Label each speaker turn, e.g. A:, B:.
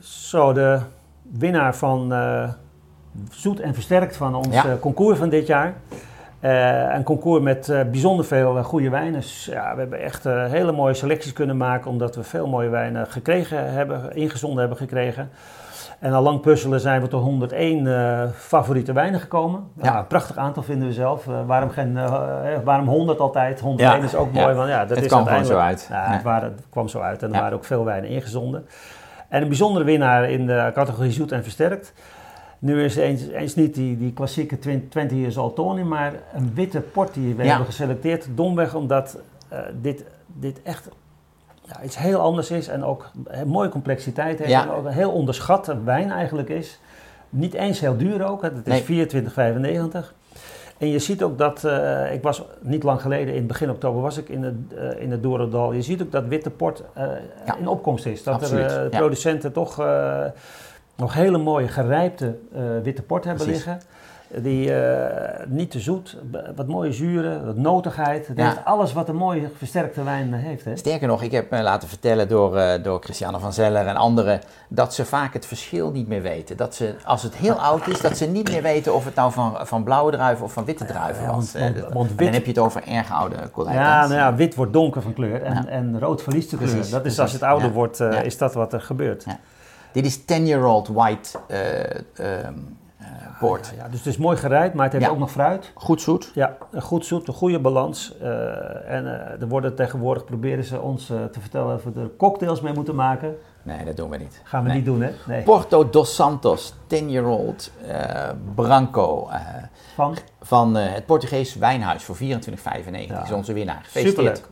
A: Zo, de winnaar van uh, Zoet en Versterkt van ons ja. concours van dit jaar. Uh, een concours met uh, bijzonder veel goede wijnen. Ja, we hebben echt hele mooie selecties kunnen maken, omdat we veel mooie wijnen gekregen hebben, ingezonden hebben gekregen. En al lang puzzelen zijn we tot 101 uh, favoriete wijnen gekomen. Ja. prachtig aantal vinden we zelf. Uh, waarom, geen, uh, waarom 100 altijd? 101 is ook mooi. Want, ja, dat
B: het
A: is
B: kwam gewoon zo uit.
A: Nou, het, waren, het, kwam zo uit en er waren ook veel wijnen ingezonden. En een bijzondere winnaar in de categorie zoet en versterkt. Nu is eens, eens niet die, die klassieke 20 years old Tony, maar een witte port die we hebben geselecteerd. Domweg omdat dit, dit echt ja, iets heel anders is en ook een mooie complexiteit heeft. En ook een heel onderschatte wijn eigenlijk is. Niet eens heel duur ook, het is nee. 24,95. En je ziet ook dat, uh, ik was niet lang geleden, in begin oktober was ik in het, uh, in het Dorendal. Je ziet ook dat witte port uh, ja. in opkomst is. Dat Absoluut. er producenten toch nog hele mooie gerijpte witte port hebben Precies. liggen. Die uh, niet te zoet, wat mooie zuren, wat notigheid. Het heeft alles wat een mooie versterkte wijn heeft. Hè?
B: Sterker nog, ik heb me laten vertellen door, uh, door Christiane van Zeller en anderen... dat ze vaak het verschil niet meer weten. Dat ze, als het heel oud is, dat ze niet meer weten of het nou van, van blauwe druiven of van witte druiven ja, was. Want, want, want wit, dan heb je het over erg oude collecties.
A: Ja, nou ja, wit wordt donker van kleur en, en rood verliest de kleur. Precies, dat is als het ouder wordt, uh, is dat wat er gebeurt.
B: Dit is 10-year-old white... Um,
A: Poort. Ja, dus het is mooi gereid, maar het heeft ook nog fruit.
B: Goed zoet.
A: Ja, goed zoet, een goede balans. Uh, en uh, er worden tegenwoordig, proberen ze ons uh, te vertellen of we er cocktails mee moeten maken.
B: Nee, dat doen we niet.
A: Gaan we
B: nee.
A: niet doen, hè? Nee.
B: Porto dos Santos, 10-year-old Branco.
A: van?
B: Van het Portugees Wijnhuis voor 24,95 ja. is onze winnaar.
A: Superleuk.